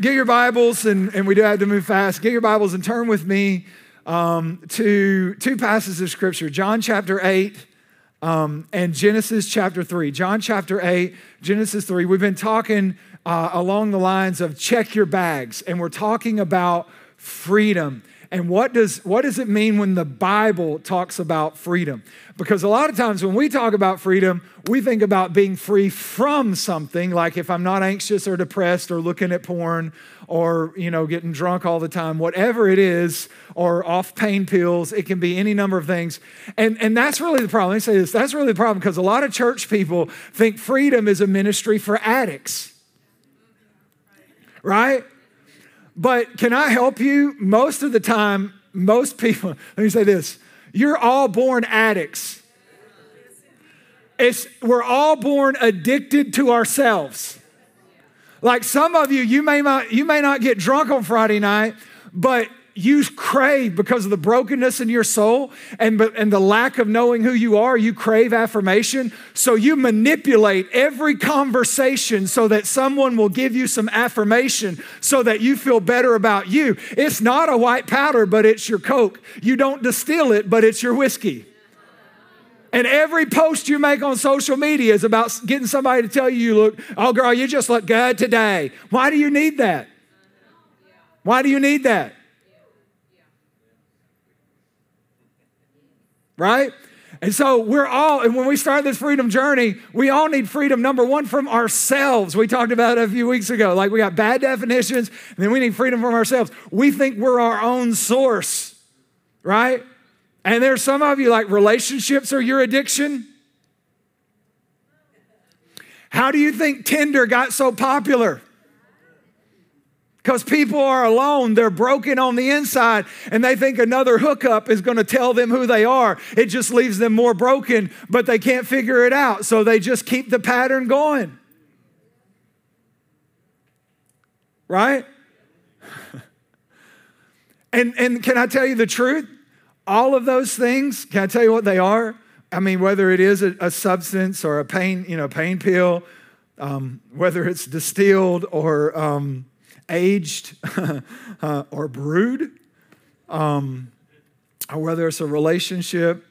get your Bibles, and, and we do have to move fast. Get your Bibles and turn with me um, to two passages of Scripture John chapter 8 um, and Genesis chapter 3. John chapter 8, Genesis 3. We've been talking uh, along the lines of check your bags, and we're talking about freedom. And what does, what does it mean when the Bible talks about freedom? Because a lot of times when we talk about freedom, we think about being free from something, like if I'm not anxious or depressed or looking at porn or, you know, getting drunk all the time, whatever it is, or off pain pills, it can be any number of things. And, and that's really the problem. Let me say this that's really the problem because a lot of church people think freedom is a ministry for addicts. Right? But can I help you? Most of the time, most people, let me say this you're all born addicts. It's, we're all born addicted to ourselves. Like some of you, you may not, you may not get drunk on Friday night, but you crave because of the brokenness in your soul and, and the lack of knowing who you are, you crave affirmation. So you manipulate every conversation so that someone will give you some affirmation so that you feel better about you. It's not a white powder, but it's your Coke. You don't distill it, but it's your whiskey. And every post you make on social media is about getting somebody to tell you you look, oh girl, you just look good today. Why do you need that? Why do you need that? Right? And so we're all, and when we start this freedom journey, we all need freedom, number one, from ourselves. We talked about it a few weeks ago. Like we got bad definitions, and then we need freedom from ourselves. We think we're our own source, right? And there's some of you like relationships are your addiction. How do you think Tinder got so popular? Because people are alone, they're broken on the inside, and they think another hookup is going to tell them who they are. It just leaves them more broken, but they can't figure it out. So they just keep the pattern going. Right? and, and can I tell you the truth? All of those things, can I tell you what they are? I mean, whether it is a, a substance or a pain, you know, pain pill, um, whether it's distilled or um, aged uh, or brewed, um, or whether it's a relationship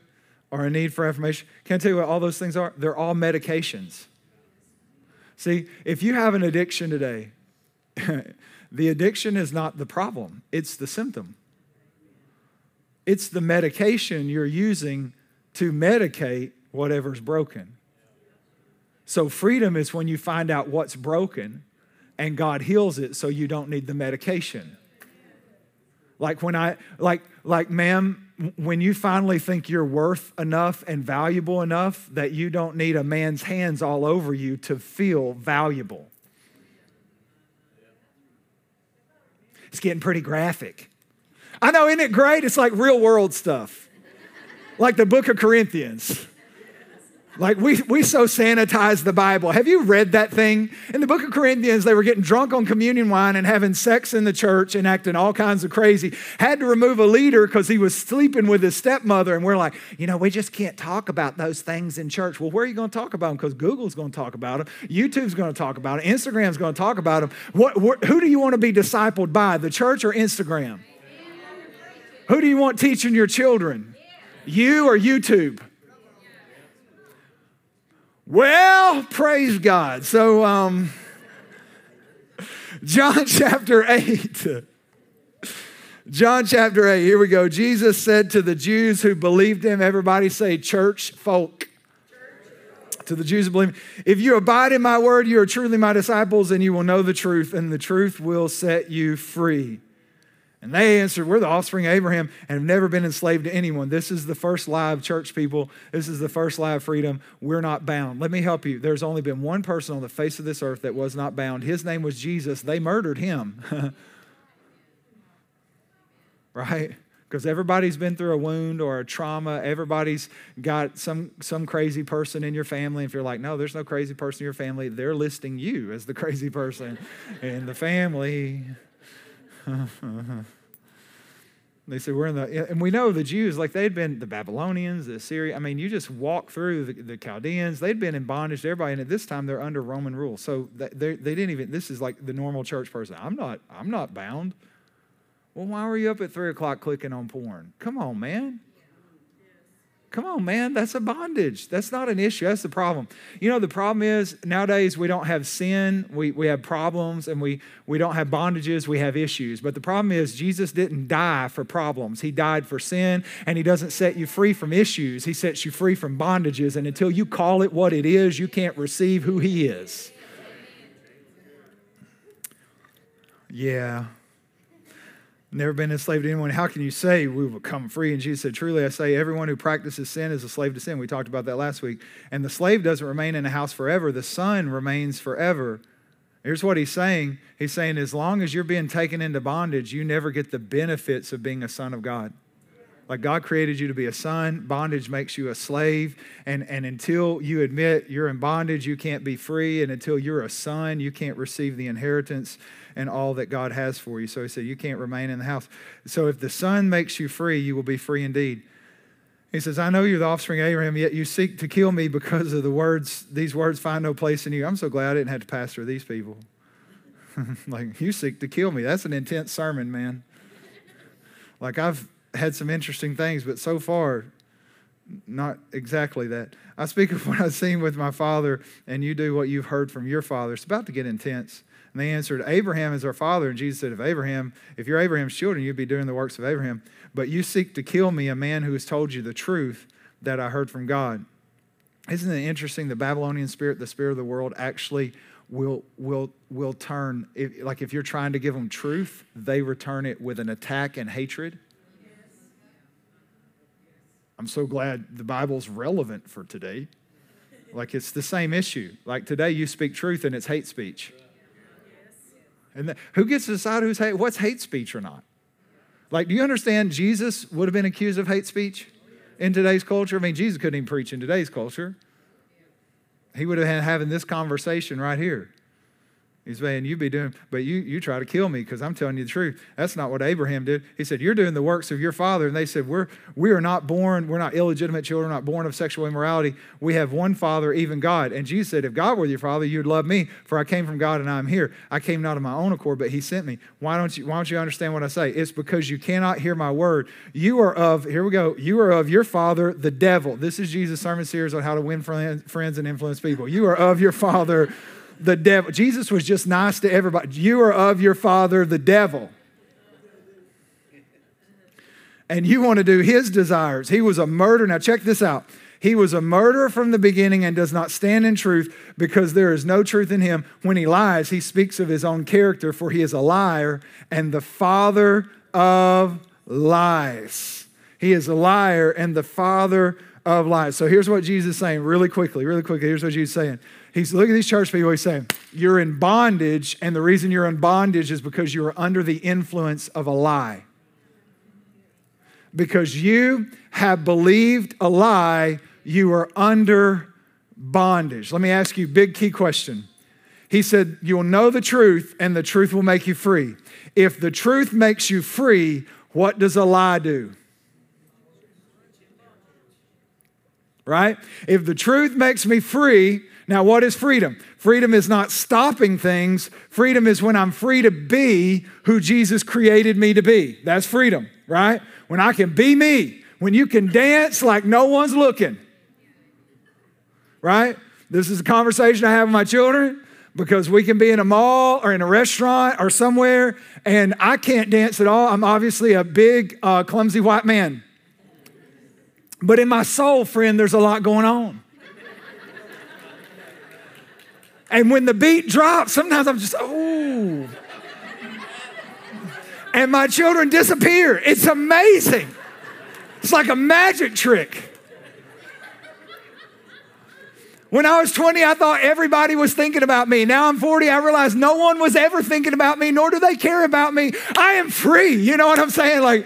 or a need for information. Can I tell you what all those things are? They're all medications. See, if you have an addiction today, the addiction is not the problem, it's the symptom. It's the medication you're using to medicate whatever's broken. So, freedom is when you find out what's broken and God heals it so you don't need the medication. Like when I like like ma'am, when you finally think you're worth enough and valuable enough that you don't need a man's hands all over you to feel valuable. It's getting pretty graphic. I know, isn't it great? It's like real world stuff. Like the book of Corinthians. Like we, we so sanitize the Bible. Have you read that thing? In the book of Corinthians, they were getting drunk on communion wine and having sex in the church and acting all kinds of crazy. Had to remove a leader because he was sleeping with his stepmother. And we're like, you know, we just can't talk about those things in church. Well, where are you going to talk about them? Because Google's going to talk about them. YouTube's going to talk about it. Instagram's going to talk about them. What, who do you want to be discipled by, the church or Instagram? Who do you want teaching your children? You or YouTube? Well, praise God. So, um, John chapter 8. John chapter 8, here we go. Jesus said to the Jews who believed him, everybody say, church folk. To the Jews who believe, if you abide in my word, you are truly my disciples, and you will know the truth, and the truth will set you free. And they answered, We're the offspring of Abraham and have never been enslaved to anyone. This is the first of church people. This is the first of freedom. We're not bound. Let me help you. There's only been one person on the face of this earth that was not bound. His name was Jesus. They murdered him. right? Because everybody's been through a wound or a trauma. Everybody's got some, some crazy person in your family. If you're like, no, there's no crazy person in your family, they're listing you as the crazy person in the family. They said, We're in the, and we know the Jews, like they'd been the Babylonians, the Assyrians. I mean, you just walk through the, the Chaldeans, they'd been in bondage to everybody. And at this time, they're under Roman rule. So they, they didn't even, this is like the normal church person. I'm not, I'm not bound. Well, why were you up at three o'clock clicking on porn? Come on, man. Come on, man. That's a bondage. That's not an issue. That's the problem. You know, the problem is nowadays we don't have sin, we, we have problems, and we, we don't have bondages, we have issues. But the problem is Jesus didn't die for problems. He died for sin, and He doesn't set you free from issues. He sets you free from bondages. And until you call it what it is, you can't receive who He is. Yeah, never been enslaved to anyone. How can you say we will come free? And Jesus said, Truly I say, everyone who practices sin is a slave to sin. We talked about that last week. And the slave doesn't remain in a house forever, the son remains forever. Here's what he's saying He's saying, as long as you're being taken into bondage, you never get the benefits of being a son of God. Like God created you to be a son, bondage makes you a slave. And, and until you admit you're in bondage, you can't be free. And until you're a son, you can't receive the inheritance and all that God has for you. So he said, You can't remain in the house. So if the Son makes you free, you will be free indeed. He says, I know you're the offspring of Abraham, yet you seek to kill me because of the words, these words find no place in you. I'm so glad I didn't have to pastor these people. like, you seek to kill me. That's an intense sermon, man. like, I've had some interesting things, but so far, not exactly that. I speak of what I've seen with my father, and you do what you've heard from your father. It's about to get intense. And they answered, Abraham is our father. And Jesus said, If Abraham, if you're Abraham's children, you'd be doing the works of Abraham. But you seek to kill me, a man who has told you the truth that I heard from God. Isn't it interesting? The Babylonian spirit, the spirit of the world, actually will will will turn. If, like if you're trying to give them truth, they return it with an attack and hatred. I'm so glad the Bible's relevant for today. Like it's the same issue. Like today, you speak truth and it's hate speech. And the, who gets to decide who's hate, what's hate speech or not? Like, do you understand Jesus would have been accused of hate speech in today's culture? I mean, Jesus couldn't even preach in today's culture. He would have been having this conversation right here. He's saying, You be doing, but you, you try to kill me because I'm telling you the truth. That's not what Abraham did. He said, You're doing the works of your father. And they said, We're we are not born, we're not illegitimate children, not born of sexual immorality. We have one father, even God. And Jesus said, If God were your father, you'd love me, for I came from God and I'm here. I came not of my own accord, but he sent me. Why don't you why don't you understand what I say? It's because you cannot hear my word. You are of, here we go, you are of your father, the devil. This is Jesus' sermon series on how to win friends and influence people. You are of your father the devil. Jesus was just nice to everybody. You are of your father, the devil. And you want to do his desires. He was a murderer. Now, check this out. He was a murderer from the beginning and does not stand in truth because there is no truth in him. When he lies, he speaks of his own character, for he is a liar and the father of lies. He is a liar and the father of lies. So here's what Jesus is saying really quickly, really quickly. Here's what Jesus is saying. He's look at these church people, he's saying, You're in bondage, and the reason you're in bondage is because you are under the influence of a lie. Because you have believed a lie, you are under bondage. Let me ask you big key question. He said, You will know the truth, and the truth will make you free. If the truth makes you free, what does a lie do? right? If the truth makes me free, now what is freedom? Freedom is not stopping things. Freedom is when I'm free to be who Jesus created me to be. That's freedom, right? When I can be me, when you can dance like no one's looking, right? This is a conversation I have with my children because we can be in a mall or in a restaurant or somewhere and I can't dance at all. I'm obviously a big, uh, clumsy white man. But in my soul, friend, there's a lot going on. And when the beat drops, sometimes I'm just, oh. And my children disappear. It's amazing. It's like a magic trick. When I was 20, I thought everybody was thinking about me. Now I'm 40, I realize no one was ever thinking about me, nor do they care about me. I am free. You know what I'm saying? Like,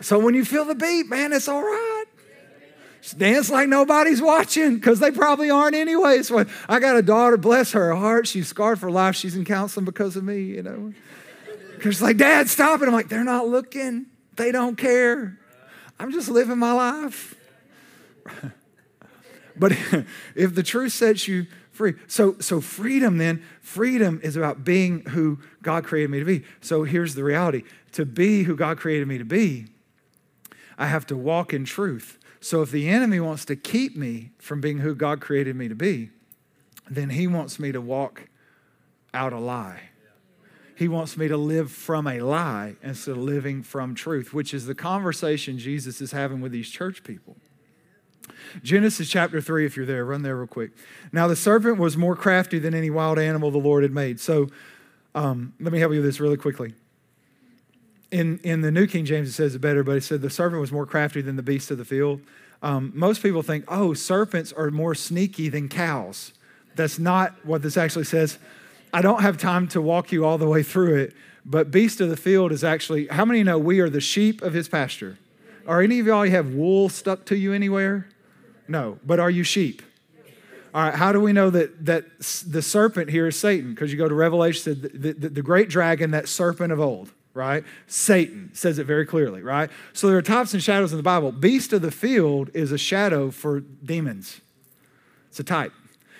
so when you feel the beat, man, it's all right. Dance like nobody's watching because they probably aren't anyways. I got a daughter, bless her heart. She's scarred for life. She's in counseling because of me, you know. Because like, Dad, stop it. I'm like, they're not looking. They don't care. I'm just living my life. but if the truth sets you free, so so freedom then, freedom is about being who God created me to be. So here's the reality: to be who God created me to be, I have to walk in truth. So if the enemy wants to keep me from being who God created me to be, then he wants me to walk out a lie. He wants me to live from a lie instead of living from truth, which is the conversation Jesus is having with these church people. Genesis chapter 3, if you're there, run there real quick. Now, the serpent was more crafty than any wild animal the Lord had made. So, um, let me help you with this really quickly. In, in the New King James, it says it better, but it said the serpent was more crafty than the beast of the field. Um, most people think, oh, serpents are more sneaky than cows. That's not what this actually says. I don't have time to walk you all the way through it, but beast of the field is actually, how many know we are the sheep of his pasture? Are any of y'all you have wool stuck to you anywhere? No, but are you sheep? All right, how do we know that, that the serpent here is Satan? Because you go to Revelation, the, the, the great dragon, that serpent of old, right? Satan says it very clearly, right? So there are types and shadows in the Bible. Beast of the field is a shadow for demons, it's a type.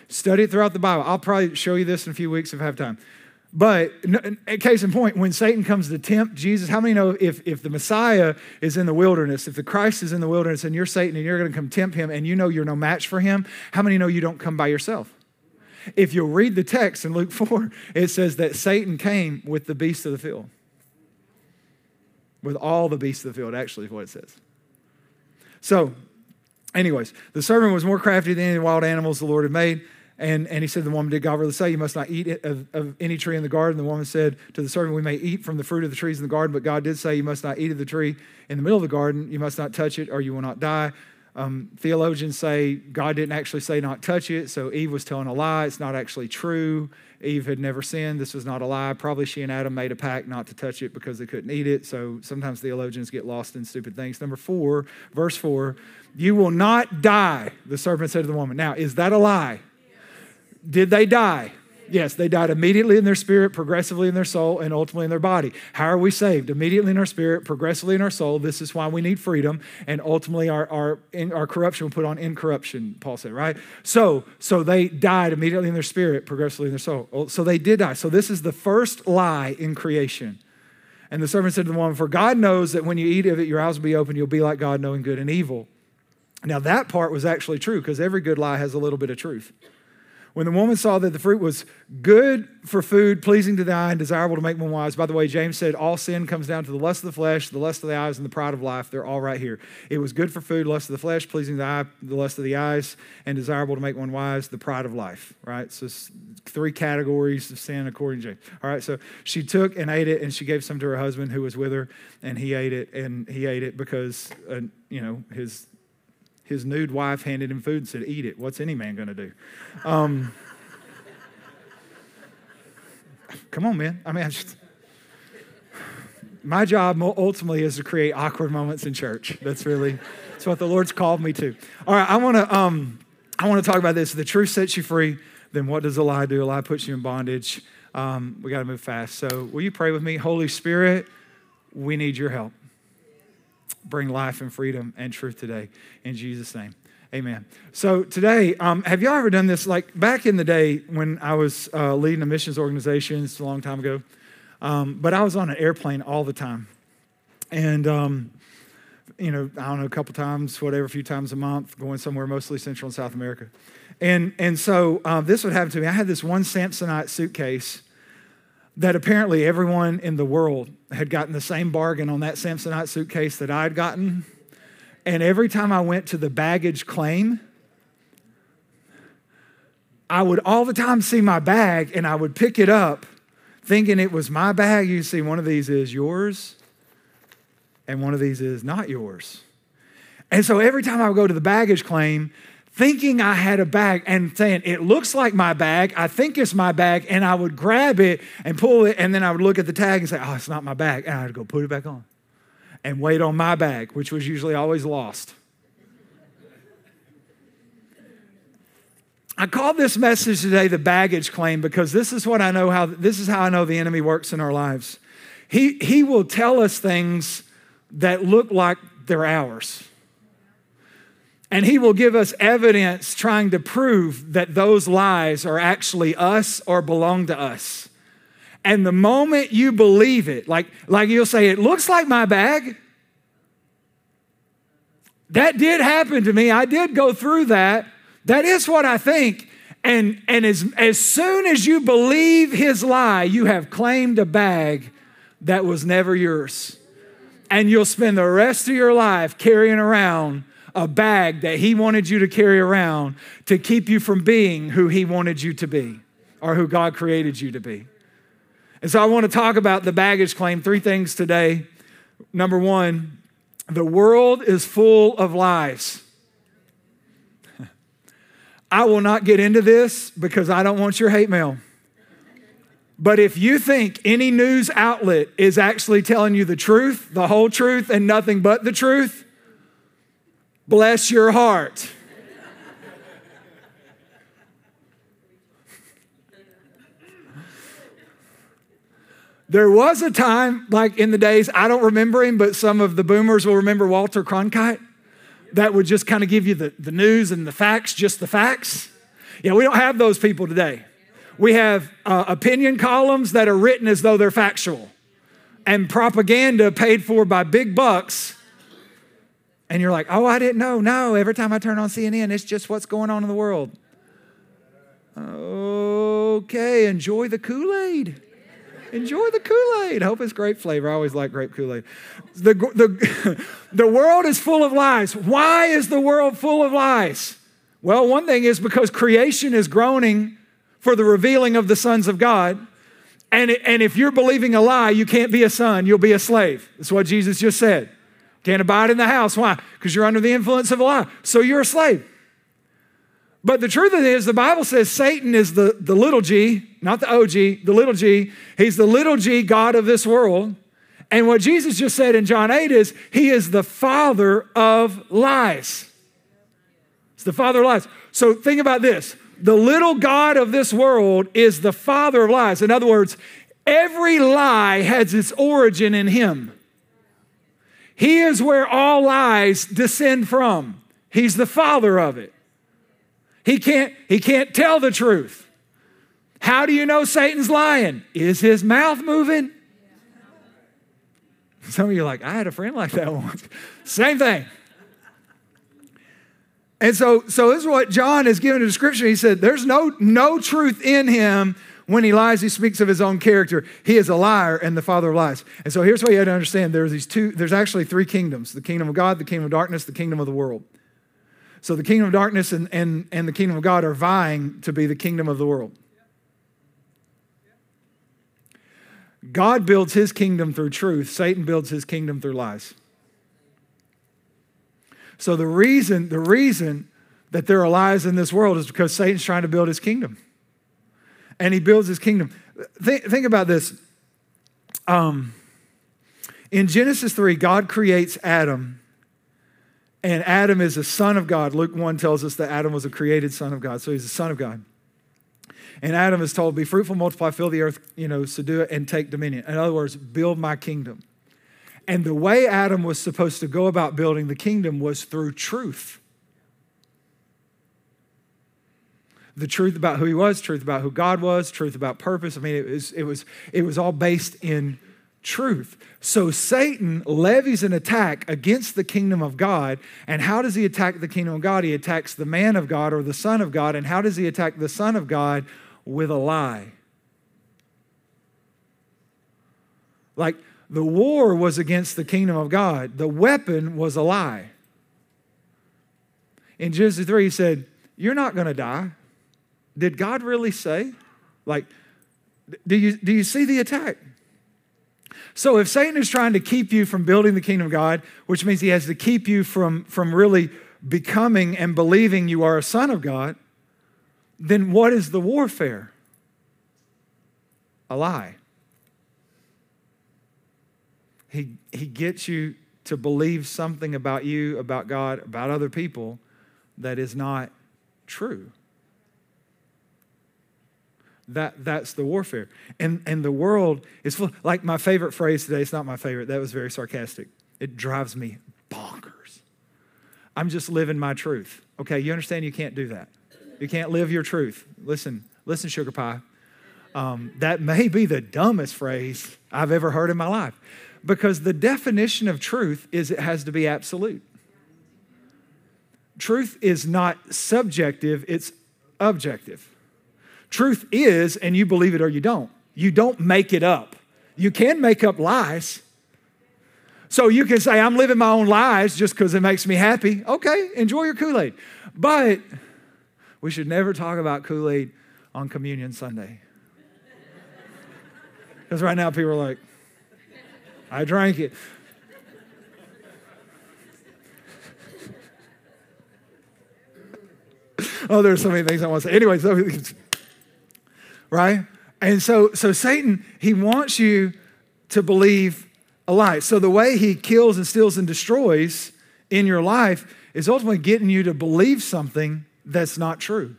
Study it throughout the Bible. I'll probably show you this in a few weeks if I have time. But case in point, when Satan comes to tempt Jesus, how many know if, if the Messiah is in the wilderness, if the Christ is in the wilderness and you're Satan and you're going to come tempt him and you know you're no match for him, how many know you don't come by yourself? If you'll read the text in Luke 4, it says that Satan came with the beast of the field. With all the beasts of the field, actually, is what it says. So, anyways, the serpent was more crafty than any wild animals the Lord had made. And, and he said, The woman did God really say, You must not eat of, of, any tree in the garden. The woman said to the servant, We may eat from the fruit of the trees in the garden, but God did say, You must not eat of the tree in the middle of the garden. You must not touch it, or you will not die. Um, theologians say God didn't actually say not touch it, so Eve was telling a lie. It's not actually true. Eve had never sinned. This was not a lie. Probably she and Adam made a pact not to touch it because they couldn't eat it. So sometimes theologians get lost in stupid things. Number four, verse four, you will not die, the serpent said to the woman. Now, is that a lie? Did they die? Yes, they died immediately in their spirit, progressively in their soul, and ultimately in their body. How are we saved? Immediately in our spirit, progressively in our soul. This is why we need freedom, and ultimately our, our, in, our corruption will put on incorruption, Paul said, right? So, so they died immediately in their spirit, progressively in their soul. Oh, so they did die. So this is the first lie in creation. And the servant said to the woman, For God knows that when you eat of it, your eyes will be open, you'll be like God, knowing good and evil. Now, that part was actually true because every good lie has a little bit of truth. When the woman saw that the fruit was good for food, pleasing to the eye, and desirable to make one wise, by the way, James said all sin comes down to the lust of the flesh, the lust of the eyes, and the pride of life. They're all right here. It was good for food, lust of the flesh, pleasing to the eye, the lust of the eyes, and desirable to make one wise, the pride of life, right? So three categories of sin according to James. All right, so she took and ate it, and she gave some to her husband who was with her, and he ate it, and he ate it because, uh, you know, his his nude wife handed him food and said, Eat it. What's any man going to do? Um, come on, man. I mean, I just, my job ultimately is to create awkward moments in church. That's really, that's what the Lord's called me to. All right, I want to, um, I want to talk about this. The truth sets you free. Then what does a lie do? A lie puts you in bondage. Um, we got to move fast. So, will you pray with me? Holy Spirit, we need your help bring life and freedom and truth today. In Jesus' name. Amen. So today, um, have y'all ever done this? Like back in the day when I was uh, leading a missions organization, it's a long time ago, um, but I was on an airplane all the time. And, um, you know, I don't know, a couple times, whatever, a few times a month, going somewhere, mostly Central and South America. And, and so uh, this would happen to me. I had this one Samsonite suitcase that apparently everyone in the world had gotten the same bargain on that Samsonite suitcase that I'd gotten. And every time I went to the baggage claim, I would all the time see my bag and I would pick it up thinking it was my bag. You see, one of these is yours and one of these is not yours. And so every time I would go to the baggage claim, thinking I had a bag and saying, It looks like my bag. I think it's my bag. And I would grab it and pull it. And then I would look at the tag and say, Oh, it's not my bag. And I'd go put it back on and wait on my bag, which was usually always lost. I call this message today the baggage claim because this is what I know how this is how I know the enemy works in our lives. he, he will tell us things that look like they're ours. And he will give us evidence trying to prove that those lies are actually us or belong to us. And the moment you believe it, like, like you'll say, it looks like my bag. That did happen to me. I did go through that. That is what I think. And, and as, as soon as you believe his lie, you have claimed a bag that was never yours. And you'll spend the rest of your life carrying around a bag that he wanted you to carry around to keep you from being who he wanted you to be or who God created you to be. And so I want to talk about the baggage claim. Three things today. Number one, the world is full of lies. I will not get into this because I don't want your hate mail. But if you think any news outlet is actually telling you the truth, the whole truth, and nothing but the truth, bless your heart. There was a time, like in the days, I don't remember him, but some of the boomers will remember Walter Cronkite, that would just kind of give you the, the news and the facts, just the facts. Yeah, we don't have those people today. We have uh, opinion columns that are written as though they're factual and propaganda paid for by big bucks. And you're like, oh, I didn't know. No, every time I turn on CNN, it's just what's going on in the world. Okay, enjoy the Kool Aid. Enjoy the Kool Aid. Hope it's grape flavor. I always like grape Kool Aid. The, the, the world is full of lies. Why is the world full of lies? Well, one thing is because creation is groaning for the revealing of the sons of God. And, and if you're believing a lie, you can't be a son, you'll be a slave. That's what Jesus just said. Can't abide in the house. Why? Because you're under the influence of a lie. So you're a slave. But the truth of it is, the Bible says Satan is the, the little g, not the OG, the little g. He's the little g God of this world. And what Jesus just said in John 8 is, He is the father of lies. It's the father of lies. So think about this the little God of this world is the father of lies. In other words, every lie has its origin in Him. He is where all lies descend from, He's the father of it. He can't, he can't tell the truth. How do you know Satan's lying? Is his mouth moving? Some of you are like, I had a friend like that once. Same thing. And so, so this is what John is giving a description. He said, There's no, no truth in him. When he lies, he speaks of his own character. He is a liar and the father of lies. And so here's what you have to understand. There's these two, there's actually three kingdoms: the kingdom of God, the kingdom of darkness, the kingdom of the world. So the kingdom of darkness and, and, and the kingdom of God are vying to be the kingdom of the world. God builds his kingdom through truth, Satan builds his kingdom through lies. So the reason, the reason that there are lies in this world is because Satan's trying to build his kingdom. And he builds his kingdom. Think, think about this. Um, in Genesis 3, God creates Adam and Adam is a son of God. Luke 1 tells us that Adam was a created son of God. So he's a son of God. And Adam is told, be fruitful, multiply, fill the earth, you know, subdue it, and take dominion. In other words, build my kingdom. And the way Adam was supposed to go about building the kingdom was through truth. The truth about who he was, truth about who God was, truth about purpose. I mean, it was, it was, it was all based in truth. So Satan levies an attack against the kingdom of God. And how does he attack the kingdom of God? He attacks the man of God or the son of God. And how does he attack the son of God? With a lie. Like the war was against the kingdom of God, the weapon was a lie. In Genesis 3, he said, You're not going to die. Did God really say? Like, do you, do you see the attack? So if Satan is trying to keep you from building the kingdom of God, which means he has to keep you from, from really becoming and believing you are a son of God, then what is the warfare? A lie. He, he gets you to believe something about you, about God, about other people that is not true. That, that's the warfare. And, and the world is full, like my favorite phrase today, it's not my favorite, that was very sarcastic. It drives me bonkers. I'm just living my truth. Okay, you understand you can't do that. You can't live your truth. Listen, listen, sugar pie. Um, that may be the dumbest phrase I've ever heard in my life because the definition of truth is it has to be absolute. Truth is not subjective, it's objective. Truth is, and you believe it or you don't. You don't make it up. You can make up lies. So you can say, I'm living my own lies just because it makes me happy. Okay, enjoy your Kool Aid. But we should never talk about Kool Aid on Communion Sunday. Because right now people are like, I drank it. oh, there's so many things I want to say. Anyway, so, right? And so, so Satan, he wants you to believe a lie. So the way he kills and steals and destroys in your life is ultimately getting you to believe something that's not true.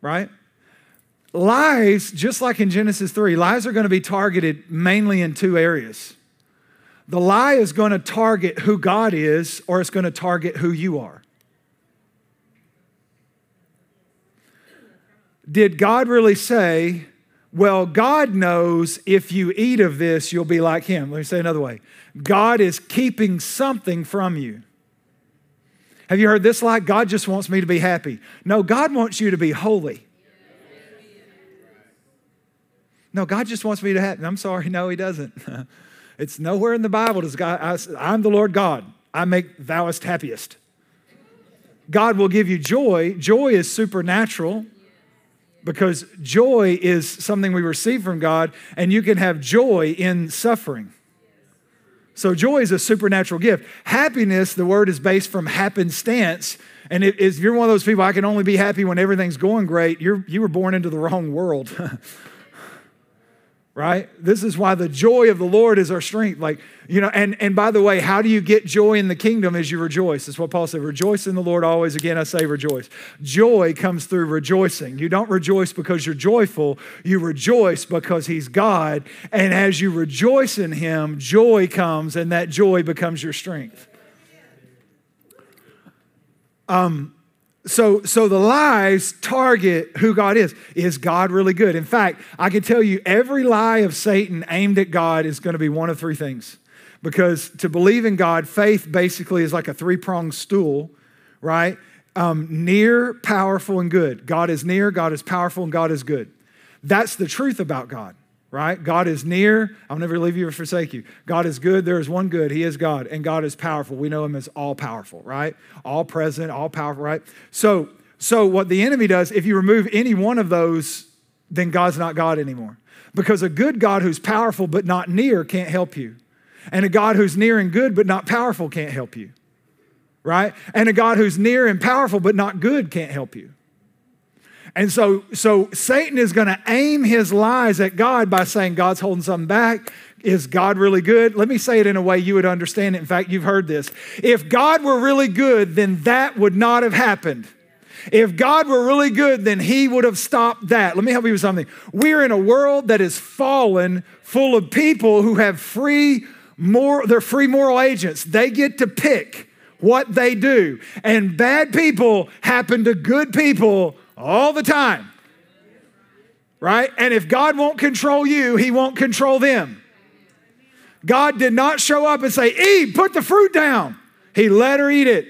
Right? Lies, just like in Genesis 3, lies are going to be targeted mainly in two areas. The lie is going to target who God is, or it's going to target who you are. Did God really say, well, God knows if you eat of this, you'll be like him? Let me say another way God is keeping something from you. Have you heard this lie? God just wants me to be happy. No, God wants you to be holy. No, God just wants me to have. I'm sorry, no, He doesn't. it's nowhere in the Bible does God. I, I'm the Lord God. I make thouest happiest. God will give you joy. Joy is supernatural because joy is something we receive from God, and you can have joy in suffering. So, joy is a supernatural gift. Happiness, the word is based from happenstance. And if you're one of those people, I can only be happy when everything's going great, you're, you were born into the wrong world. right? This is why the joy of the Lord is our strength. Like, you know, and, and by the way, how do you get joy in the kingdom as you rejoice? That's what Paul said. Rejoice in the Lord always. Again, I say rejoice. Joy comes through rejoicing. You don't rejoice because you're joyful, you rejoice because He's God. And as you rejoice in Him, joy comes, and that joy becomes your strength. Um, so, so the lies target who God is. Is God really good? In fact, I can tell you every lie of Satan aimed at God is going to be one of three things. Because to believe in God, faith basically is like a three pronged stool, right? Um, near, powerful, and good. God is near, God is powerful, and God is good. That's the truth about God right? God is near. I'll never leave you or forsake you. God is good. There is one good. He is God. And God is powerful. We know him as all powerful, right? All present, all powerful, right? So, so what the enemy does, if you remove any one of those, then God's not God anymore. Because a good God who's powerful but not near can't help you. And a God who's near and good but not powerful can't help you. Right? And a God who's near and powerful but not good can't help you. And so, so Satan is going to aim his lies at God by saying God's holding something back. Is God really good? Let me say it in a way you would understand it. In fact, you've heard this. If God were really good, then that would not have happened. If God were really good, then he would have stopped that. Let me help you with something. We're in a world that is fallen, full of people who have free more, they're free moral agents. They get to pick what they do. And bad people happen to good people all the time. Right? And if God won't control you, He won't control them. God did not show up and say, Eve, put the fruit down. He let her eat it.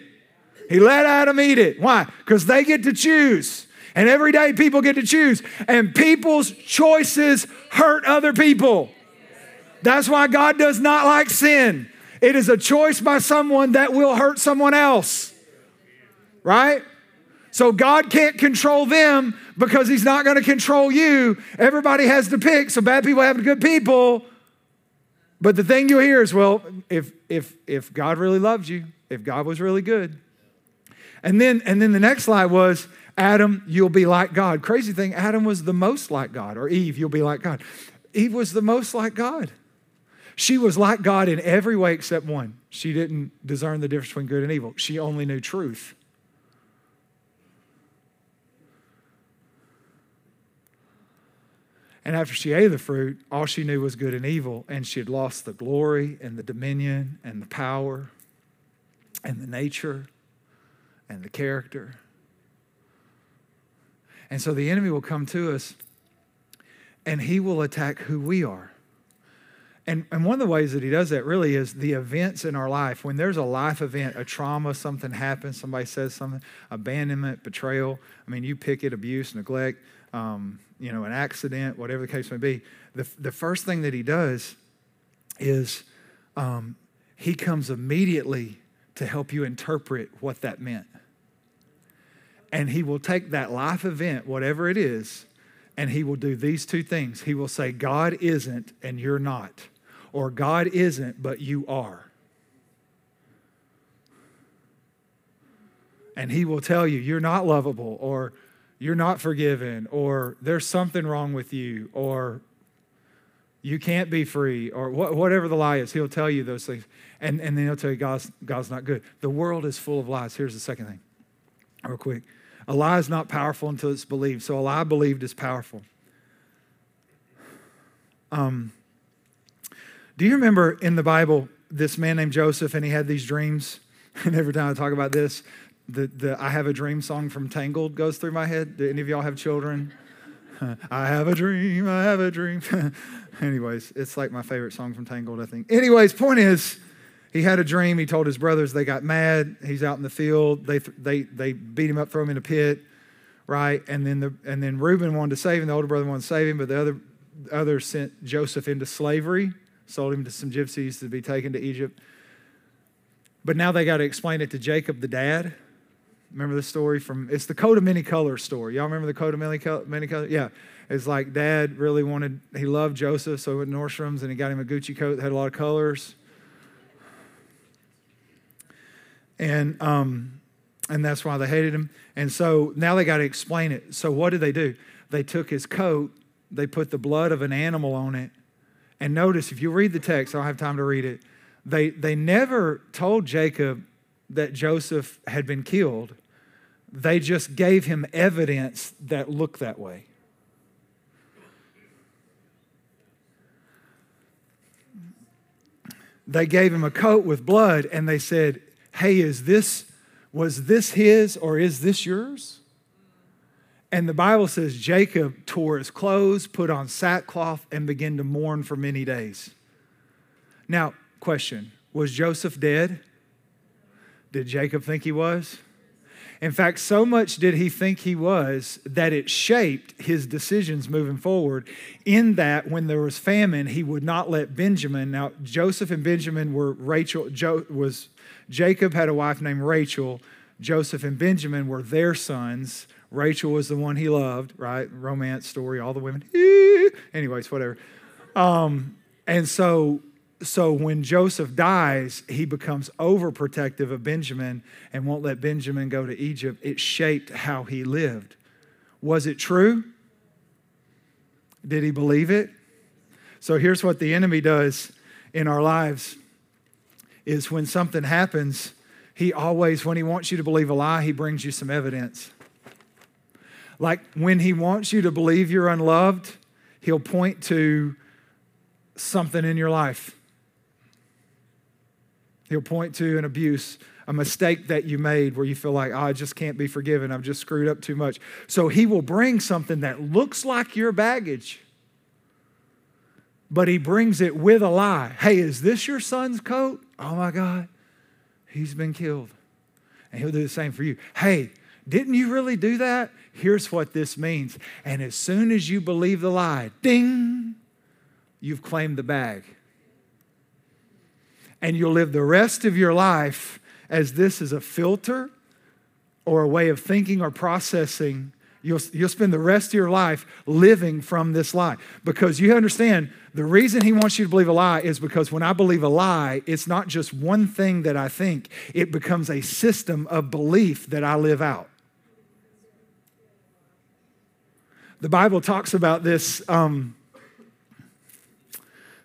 He let Adam eat it. Why? Because they get to choose. And every day people get to choose. And people's choices hurt other people. That's why God does not like sin. It is a choice by someone that will hurt someone else. Right? So God can't control them because He's not going to control you. Everybody has to pick. So bad people have good people. But the thing you hear is, well, if if if God really loved you, if God was really good, and then and then the next slide was Adam, you'll be like God. Crazy thing, Adam was the most like God, or Eve, you'll be like God. Eve was the most like God. She was like God in every way except one. She didn't discern the difference between good and evil. She only knew truth. And after she ate the fruit, all she knew was good and evil, and she had lost the glory and the dominion and the power and the nature and the character. And so the enemy will come to us and he will attack who we are. And, and one of the ways that he does that really is the events in our life. When there's a life event, a trauma, something happens, somebody says something, abandonment, betrayal. I mean, you pick it, abuse, neglect, um, you know, an accident, whatever the case may be. The, the first thing that he does is um, he comes immediately to help you interpret what that meant. And he will take that life event, whatever it is, and he will do these two things. He will say, God isn't and you're not, or God isn't but you are. And he will tell you, you're not lovable, or you're not forgiven, or there's something wrong with you, or you can't be free, or whatever the lie is. He'll tell you those things. And, and then he'll tell you God's, God's not good. The world is full of lies. Here's the second thing, real quick. A lie is not powerful until it's believed. So a lie believed is powerful. Um, do you remember in the Bible this man named Joseph and he had these dreams? And every time I talk about this, the, the I Have a Dream song from Tangled goes through my head. Do any of y'all have children? I have a dream, I have a dream. Anyways, it's like my favorite song from Tangled, I think. Anyways, point is, he had a dream. He told his brothers. They got mad. He's out in the field. They, they, they beat him up, throw him in a pit, right? And then, the, and then Reuben wanted to save him. The older brother wanted to save him, but the other, other sent Joseph into slavery, sold him to some gypsies to be taken to Egypt. But now they got to explain it to Jacob, the dad. Remember the story from, it's the coat of many colors story. Y'all remember the coat of many, many colors? Yeah. It's like dad really wanted, he loved Joseph, so he went to Nordstrom's and he got him a Gucci coat that had a lot of colors. And, um, and that's why they hated him. And so now they got to explain it. So what did they do? They took his coat, they put the blood of an animal on it. And notice, if you read the text, I don't have time to read it. They, they never told Jacob that Joseph had been killed. They just gave him evidence that looked that way. They gave him a coat with blood and they said, hey, is this, was this his or is this yours? And the Bible says Jacob tore his clothes, put on sackcloth, and began to mourn for many days. Now, question Was Joseph dead? Did Jacob think he was? In fact, so much did he think he was that it shaped his decisions moving forward. In that, when there was famine, he would not let Benjamin. Now, Joseph and Benjamin were Rachel, jo, was Jacob had a wife named Rachel. Joseph and Benjamin were their sons. Rachel was the one he loved, right? Romance story, all the women. Anyways, whatever. Um, and so, so when Joseph dies, he becomes overprotective of Benjamin and won't let Benjamin go to Egypt. It shaped how he lived. Was it true? Did he believe it? So here's what the enemy does in our lives is when something happens, he always, when he wants you to believe a lie, he brings you some evidence. Like when he wants you to believe you're unloved, he'll point to something in your life. He'll point to an abuse, a mistake that you made where you feel like, oh, I just can't be forgiven. I've just screwed up too much. So he will bring something that looks like your baggage, but he brings it with a lie. Hey, is this your son's coat? Oh my God, he's been killed. And he'll do the same for you. Hey, didn't you really do that? Here's what this means. And as soon as you believe the lie, ding, you've claimed the bag. And you'll live the rest of your life as this is a filter or a way of thinking or processing You'll, you'll spend the rest of your life living from this lie. Because you understand, the reason he wants you to believe a lie is because when I believe a lie, it's not just one thing that I think, it becomes a system of belief that I live out. The Bible talks about this, um,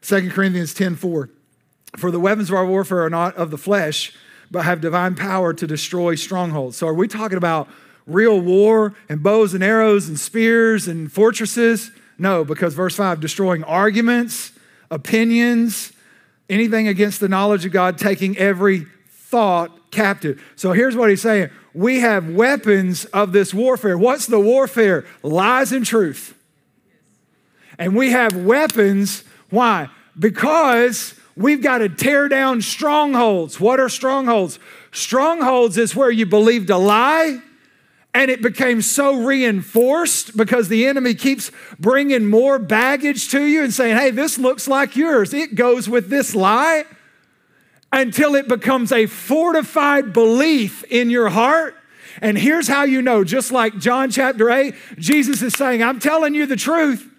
2 Corinthians 10 4. For the weapons of our warfare are not of the flesh, but have divine power to destroy strongholds. So, are we talking about real war and bows and arrows and spears and fortresses. No, because verse 5 destroying arguments, opinions, anything against the knowledge of God, taking every thought captive. So here's what he's saying we have weapons of this warfare. What's the warfare? Lies and truth. And we have weapons. Why? Because we've got to tear down strongholds. What are strongholds? Strongholds is where you believed a lie and it became so reinforced because the enemy keeps bringing more baggage to you and saying, hey, this looks like yours. It goes with this lie until it becomes a fortified belief in your heart. And here's how you know just like John chapter 8, Jesus is saying, I'm telling you the truth.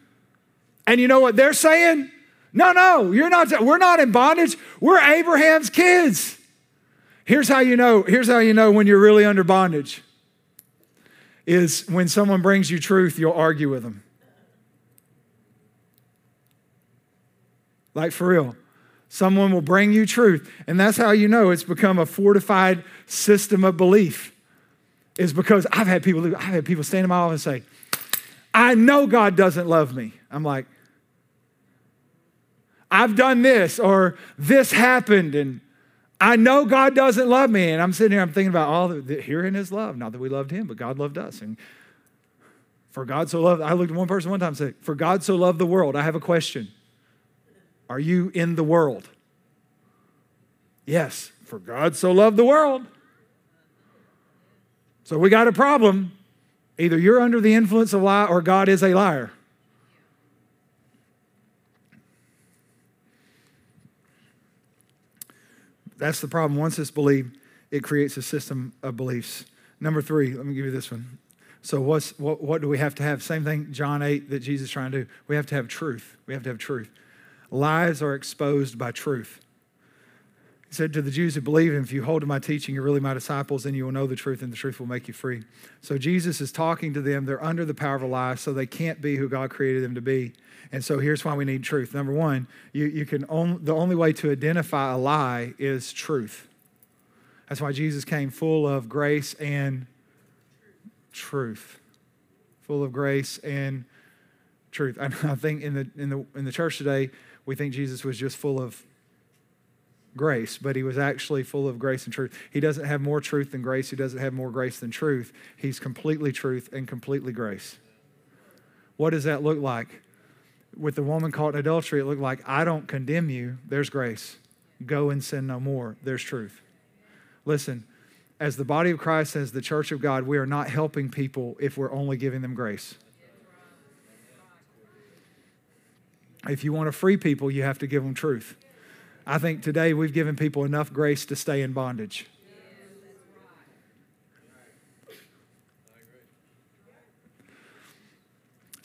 And you know what they're saying? No, no, you're not, we're not in bondage. We're Abraham's kids. Here's how you know, here's how you know when you're really under bondage is when someone brings you truth, you'll argue with them. Like for real. Someone will bring you truth. And that's how you know it's become a fortified system of belief. Is because I've had people, I've had people stand in my office and say, I know God doesn't love me. I'm like, I've done this or this happened and I know God doesn't love me. And I'm sitting here, I'm thinking about all the, herein his love. Not that we loved him, but God loved us. And for God so loved, I looked at one person one time and said, For God so loved the world. I have a question. Are you in the world? Yes, for God so loved the world. So we got a problem. Either you're under the influence of lie or God is a liar. That's the problem. Once it's believed, it creates a system of beliefs. Number three, let me give you this one. So, what's, what, what do we have to have? Same thing, John 8, that Jesus is trying to do. We have to have truth. We have to have truth. Lies are exposed by truth. He said to the Jews who believe him, If you hold to my teaching, you're really my disciples, then you will know the truth, and the truth will make you free. So, Jesus is talking to them. They're under the power of a lie, so they can't be who God created them to be. And so here's why we need truth. Number one, you, you can on, the only way to identify a lie is truth. That's why Jesus came full of grace and truth. Full of grace and truth. I, I think in the, in, the, in the church today, we think Jesus was just full of grace, but he was actually full of grace and truth. He doesn't have more truth than grace. He doesn't have more grace than truth. He's completely truth and completely grace. What does that look like? With the woman caught in adultery, it looked like, I don't condemn you. There's grace. Go and sin no more. There's truth. Listen, as the body of Christ, as the church of God, we are not helping people if we're only giving them grace. If you want to free people, you have to give them truth. I think today we've given people enough grace to stay in bondage.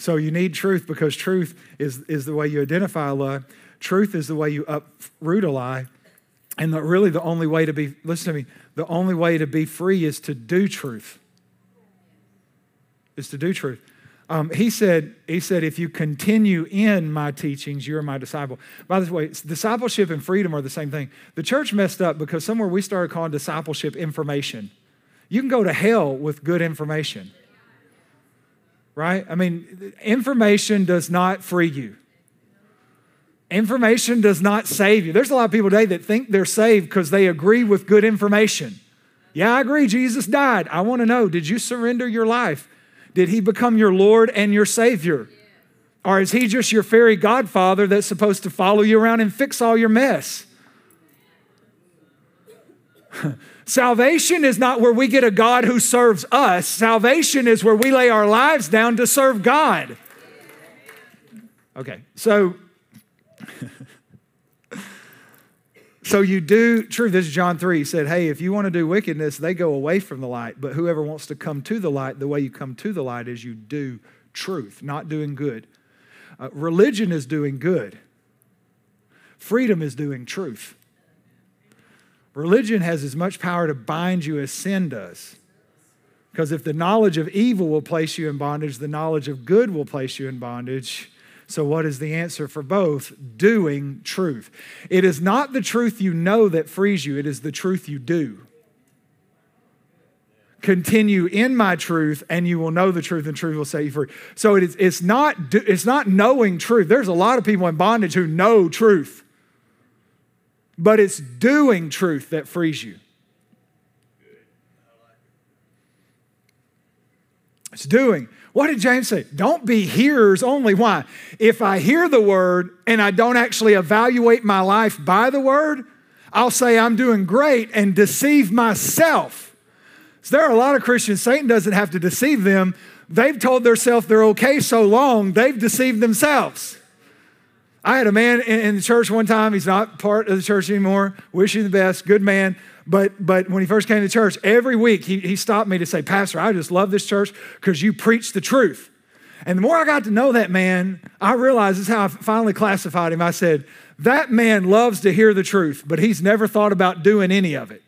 So you need truth because truth is, is the way you identify a lie. Truth is the way you uproot a lie. And the, really, the only way to be, listen to me, the only way to be free is to do truth. Is to do truth. Um, he said, he said, if you continue in my teachings, you're my disciple. By the way, discipleship and freedom are the same thing. The church messed up because somewhere we started calling discipleship information. You can go to hell with good information right? I mean, information does not free you. Information does not save you. There's a lot of people today that think they're saved because they agree with good information. Yeah, I agree. Jesus died. I want to know did you surrender your life? Did he become your Lord and your Savior? Or is he just your fairy godfather that's supposed to follow you around and fix all your mess? Salvation is not where we get a God who serves us. Salvation is where we lay our lives down to serve God. Okay, so so you do true. This is John 3. He said, Hey, if you want to do wickedness, they go away from the light. But whoever wants to come to the light, the way you come to the light is you do truth, not doing good. Uh, religion is doing good, freedom is doing truth. Religion has as much power to bind you as sin does. Because if the knowledge of evil will place you in bondage, the knowledge of good will place you in bondage. So, what is the answer for both? Doing truth. It is not the truth you know that frees you, it is the truth you do. continue in my truth and you will know the truth and truth will set you free so it is, it's not it's not knowing truth there's a lot of people in bondage who know truth but it's doing truth that frees you. It's doing. What did james say? Don't be hearers only. Why? If i hear the word and i don't actually evaluate my life by the word i'll say i'm doing great and deceive myself. So there are a lot of Christians, Satan doesn't have to deceive them. They've told themselves they're okay so long, they've deceived themselves. I had a man in, the church one time, he's not part of the church anymore, wish you the best, good man. But, but when he first came to church, every week he, he stopped me to say, Pastor, I just love this church because you preach the truth. And the more I got to know that man, I realized this is how I finally classified him. I said, That man loves to hear the truth, but he's never thought about doing any of it.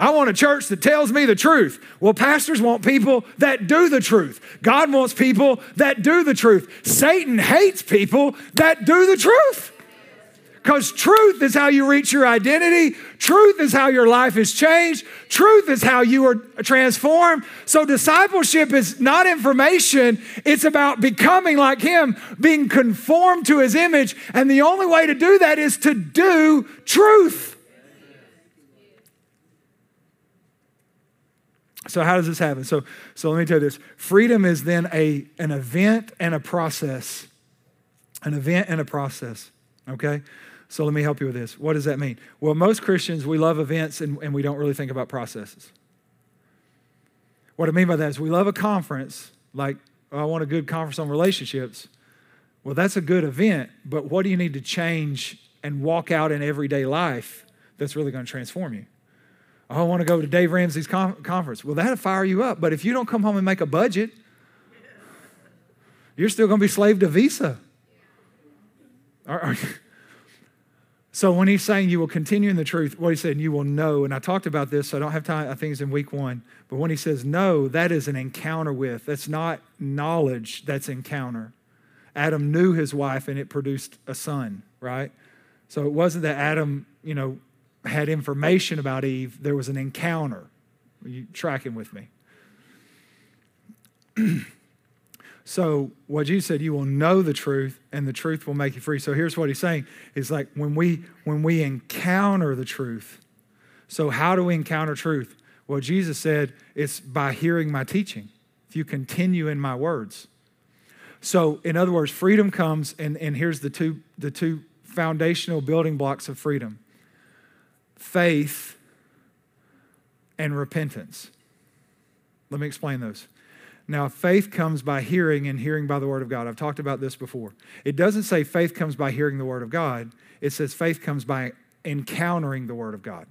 I want a church that tells me the truth. Well, pastors want people that do the truth. God wants people that do the truth. Satan hates people that do the truth. Because truth is how you reach your identity. Truth is how your life is changed. Truth is how you are transformed. So, discipleship is not information, it's about becoming like Him, being conformed to His image. And the only way to do that is to do truth. So how does this happen? So, so let me tell you this. Freedom is then a, an event and a process. An event and a process. Okay? So let me help you with this. What does that mean? Well, most Christians, we love events and, and we don't really think about processes. What I mean by that is we love a conference, like, oh, I want a good conference on relationships. Well, that's a good event, but what do you need to change and walk out in everyday life that's really going to transform you? Oh, I want to go to Dave Ramsey's conference. Well, that'll fire you up. But if you don't come home and make a budget, you're still going to be slave to Visa. so when he's saying you will continue in the truth, what he said, you will know. And I talked about this, so I don't have time. I think it's in week one. But when he says no, that is an encounter with. That's not knowledge, that's encounter. Adam knew his wife and it produced a son, right? So it wasn't that Adam, you know, had information about Eve, there was an encounter. Are you tracking with me? so what Jesus said, you will know the truth, and the truth will make you free. So here's what he's saying: is like when we when we encounter the truth. So how do we encounter truth? Well, Jesus said it's by hearing my teaching. If you continue in my words. So, in other words, freedom comes, and, and here's the two, the two foundational building blocks of freedom faith, and repentance. Let me explain those. Now, faith comes by hearing, and hearing by the Word of God. I've talked about this before. It doesn't say faith comes by hearing the Word of God, it says faith comes by encountering the Word of God.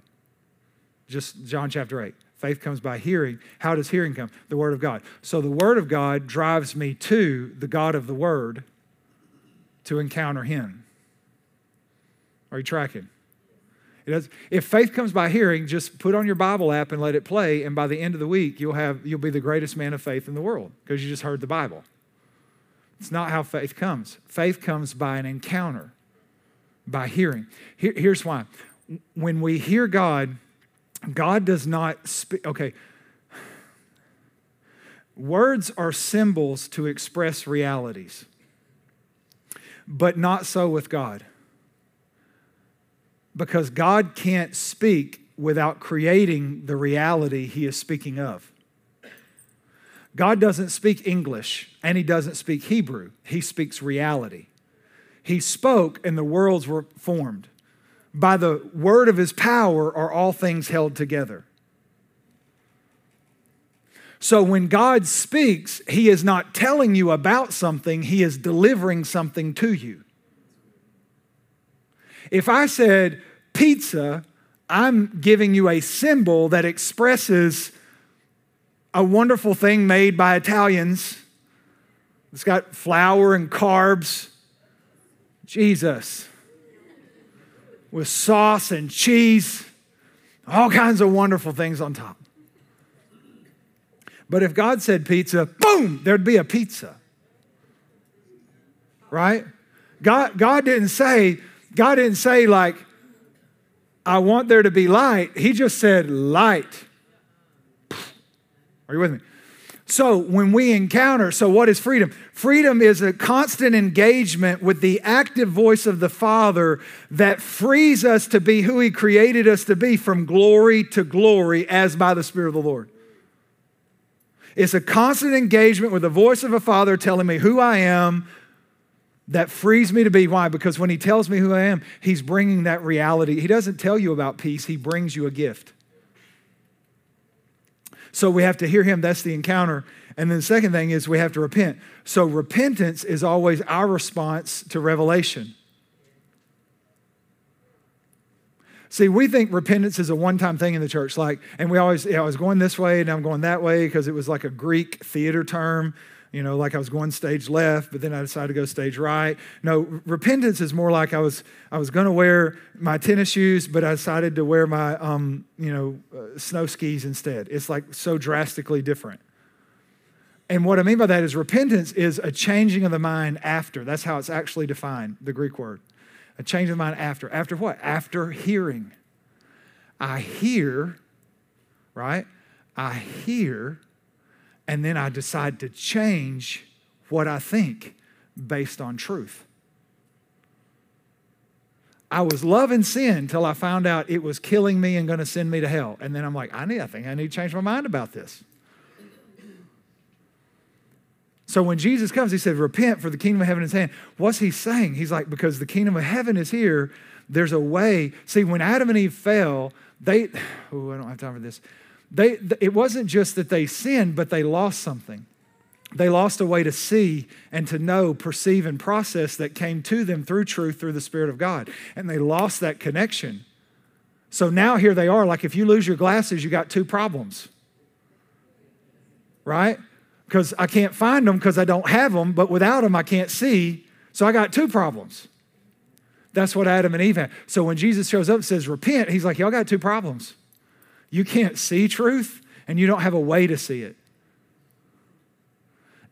Just John chapter 8. Faith comes by hearing. How does hearing come? The Word of God. So the Word of God drives me to the God of the Word to encounter Him. Are you tracking? If faith comes by hearing, just put on your Bible app and let it play, and by the end of the week, you'll have you'll be the greatest man of faith in the world because you just heard the Bible. It's not how faith comes. Faith comes by an encounter, by hearing. Here, here's why. When we hear God, God does not speak. Okay. Words are symbols to express realities, but not so with God because God can't speak without creating the reality he is speaking of. God doesn't speak English and he doesn't speak Hebrew, he speaks reality. He spoke and the worlds were formed. By the word of his power are all things held together. So when God speaks, he is not telling you about something, he is delivering something to you. If I said pizza, I'm giving you a symbol that expresses a wonderful thing made by Italians. It's got flour and carbs. Jesus. With sauce and cheese, all kinds of wonderful things on top. But if God said pizza, boom, there'd be a pizza. Right? God, God didn't say, God didn't say, like, I want there to be light. He just said, light. Are you with me? So when we encounter, so what is freedom? Freedom is a constant engagement with the active voice of the Father that frees us to be who He created us to be from glory to glory as by the Spirit of the Lord. It's a constant engagement with the voice of a Father telling me who I am that frees me to be. Why? Because when He tells me who I am, He's bringing that reality. He doesn't tell you about peace, He brings you a gift. So we have to hear him. That's the encounter. And then the second thing is we have to repent. So repentance is always our response to revelation. See, we think repentance is a one time thing in the church. Like, and we always, I was going this way and I'm going that way because it was like a Greek theater term you know, like I was going stage left, but then I decided to go stage right. No, repentance is more like I was I was going to wear my tennis shoes, but I decided to wear my um, you know uh, snow skis instead. It's like so drastically different. And what I mean by that is repentance is a changing of the mind after. That's how it's actually defined, the Greek word. A change of mind after. After what? After hearing. I hear, right? I hear and then I decide to change what I think based on truth. I was loving sin until I found out it was killing me and going to send me to hell. And then I'm like, I need, I think I need to change my mind about this. So when Jesus comes, he said, Repent, for the kingdom of heaven is hand. What's he saying? He's like, Because the kingdom of heaven is here, there's a way. See, when Adam and Eve fell, they, oh, I don't have time for this. They, it wasn't just that they sinned, but they lost something. They lost a way to see and to know, perceive, and process that came to them through truth, through the Spirit of God. And they lost that connection. So now here they are. Like if you lose your glasses, you got two problems. Right? Because I can't find them because I don't have them, but without them, I can't see. So I got two problems. That's what Adam and Eve had. So when Jesus shows up and says, Repent, he's like, Y'all got two problems. You can't see truth and you don't have a way to see it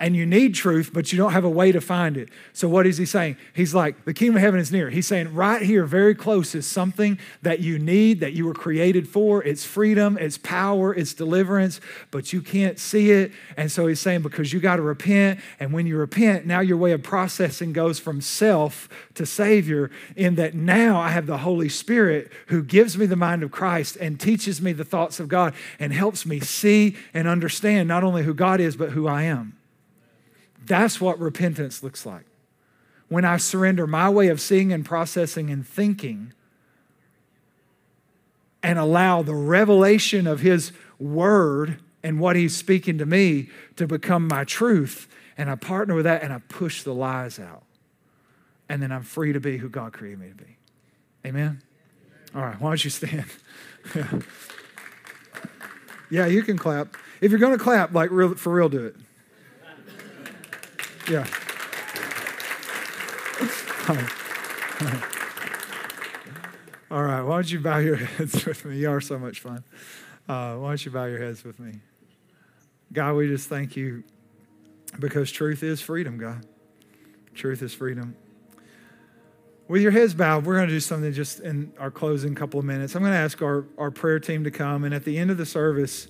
and you need truth, but you don't have a way to find it. So, what is he saying? He's like, the kingdom of heaven is near. He's saying, right here, very close, is something that you need, that you were created for. It's freedom, it's power, it's deliverance, but you can't see it. And so, he's saying, because you got to repent. And when you repent, now your way of processing goes from self to Savior, in that now I have the Holy Spirit who gives me the mind of Christ and teaches me the thoughts of God and helps me see and understand not only who God is, but who I am. That's what repentance looks like. When I surrender my way of seeing and processing and thinking and allow the revelation of His Word and what He's speaking to me to become my truth, and I partner with that and I push the lies out. And then I'm free to be who God created me to be. Amen? All right, why don't you stand? yeah, you can clap. If you're going to clap, like real, for real, do it. Yeah. All right, why don't you bow your heads with me? You are so much fun. Uh, why don't you bow your heads with me? God, we just thank you because truth is freedom, God. Truth is freedom. With your heads bowed, we're going to do something just in our closing couple of minutes. I'm going to ask our, our prayer team to come, and at the end of the service,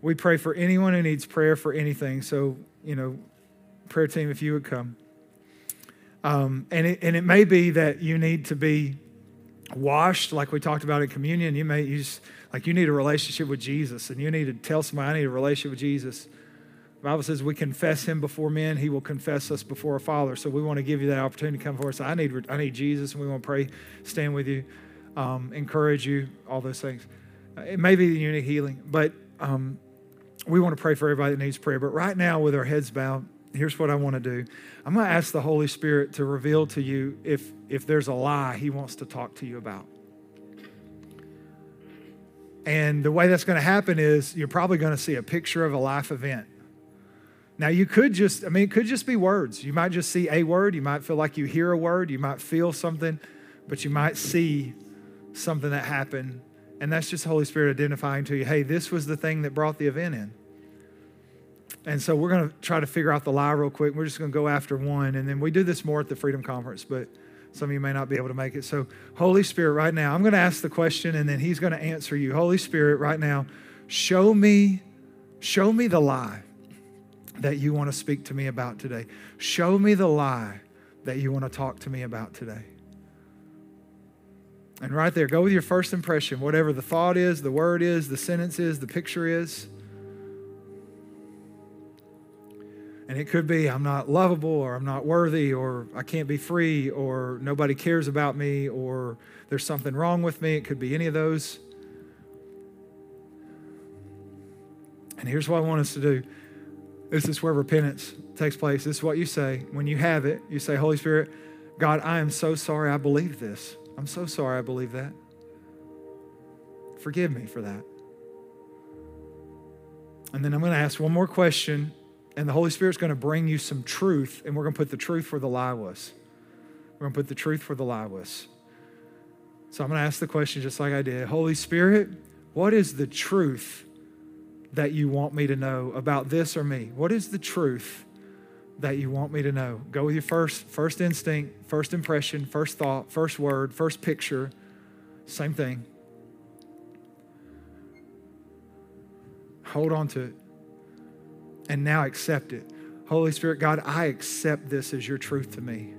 we pray for anyone who needs prayer for anything. So, you know, prayer team, if you would come. Um, and, it, and it may be that you need to be washed, like we talked about in communion. You may use, like you need a relationship with Jesus, and you need to tell somebody, I need a relationship with Jesus. The Bible says we confess him before men, he will confess us before our Father. So we want to give you that opportunity to come forward. So I need, I need Jesus, and we want to pray, stand with you, um, encourage you, all those things. Uh, it may be that you need healing, but um, we want to pray for everybody that needs prayer. But right now, with our heads bowed, here's what I want to do. I'm going to ask the Holy Spirit to reveal to you if, if there's a lie he wants to talk to you about. And the way that's going to happen is you're probably going to see a picture of a life event. Now, you could just, I mean, it could just be words. You might just see a word. You might feel like you hear a word. You might feel something, but you might see something that happened. And that's just Holy Spirit identifying to you, hey, this was the thing that brought the event in. And so we're going to try to figure out the lie real quick. We're just going to go after one. And then we do this more at the Freedom Conference, but some of you may not be able to make it. So, Holy Spirit, right now, I'm going to ask the question and then He's going to answer you. Holy Spirit, right now, show me Show me the lie that you want to speak to me about today. Show me the lie that you want to talk to me about today. And right there, go with your first impression, whatever the thought is, the word is, the sentence is, the picture is. And it could be I'm not lovable or I'm not worthy or I can't be free or nobody cares about me or there's something wrong with me. It could be any of those. And here's what I want us to do this is where repentance takes place. This is what you say. When you have it, you say, Holy Spirit, God, I am so sorry I believe this. I'm so sorry I believe that. Forgive me for that. And then I'm going to ask one more question, and the Holy Spirit's going to bring you some truth, and we're going to put the truth where the lie was. We're going to put the truth where the lie was. So I'm going to ask the question just like I did Holy Spirit, what is the truth that you want me to know about this or me? What is the truth that you want me to know? Go with your first first instinct, first impression, first thought, first word, first picture. Same thing. Hold on to it. And now accept it. Holy Spirit, God, I accept this as your truth to me.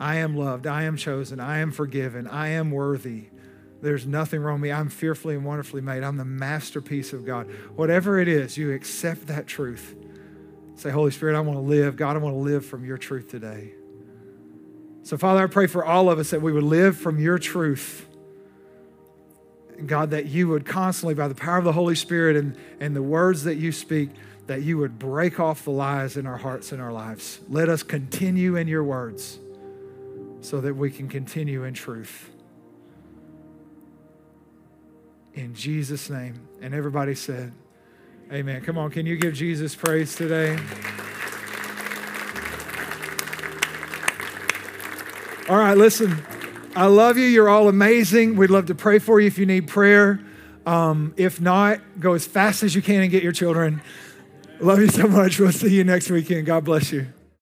I am loved. I am chosen. I am forgiven. I am worthy. There's nothing wrong with me. I'm fearfully and wonderfully made. I'm the masterpiece of God. Whatever it is, you accept that truth. Say, Holy Spirit, I want to live. God, I want to live from your truth today. So, Father, I pray for all of us that we would live from your truth. God, that you would constantly, by the power of the Holy Spirit and, and the words that you speak, that you would break off the lies in our hearts and our lives. Let us continue in your words so that we can continue in truth in Jesus' name. And everybody said, Amen. Come on, can you give Jesus praise today? All right, listen. I love you. You're all amazing. We'd love to pray for you if you need prayer. Um, if not, go as fast as you can and get your children. Love you so much. We'll see you next weekend. God bless you.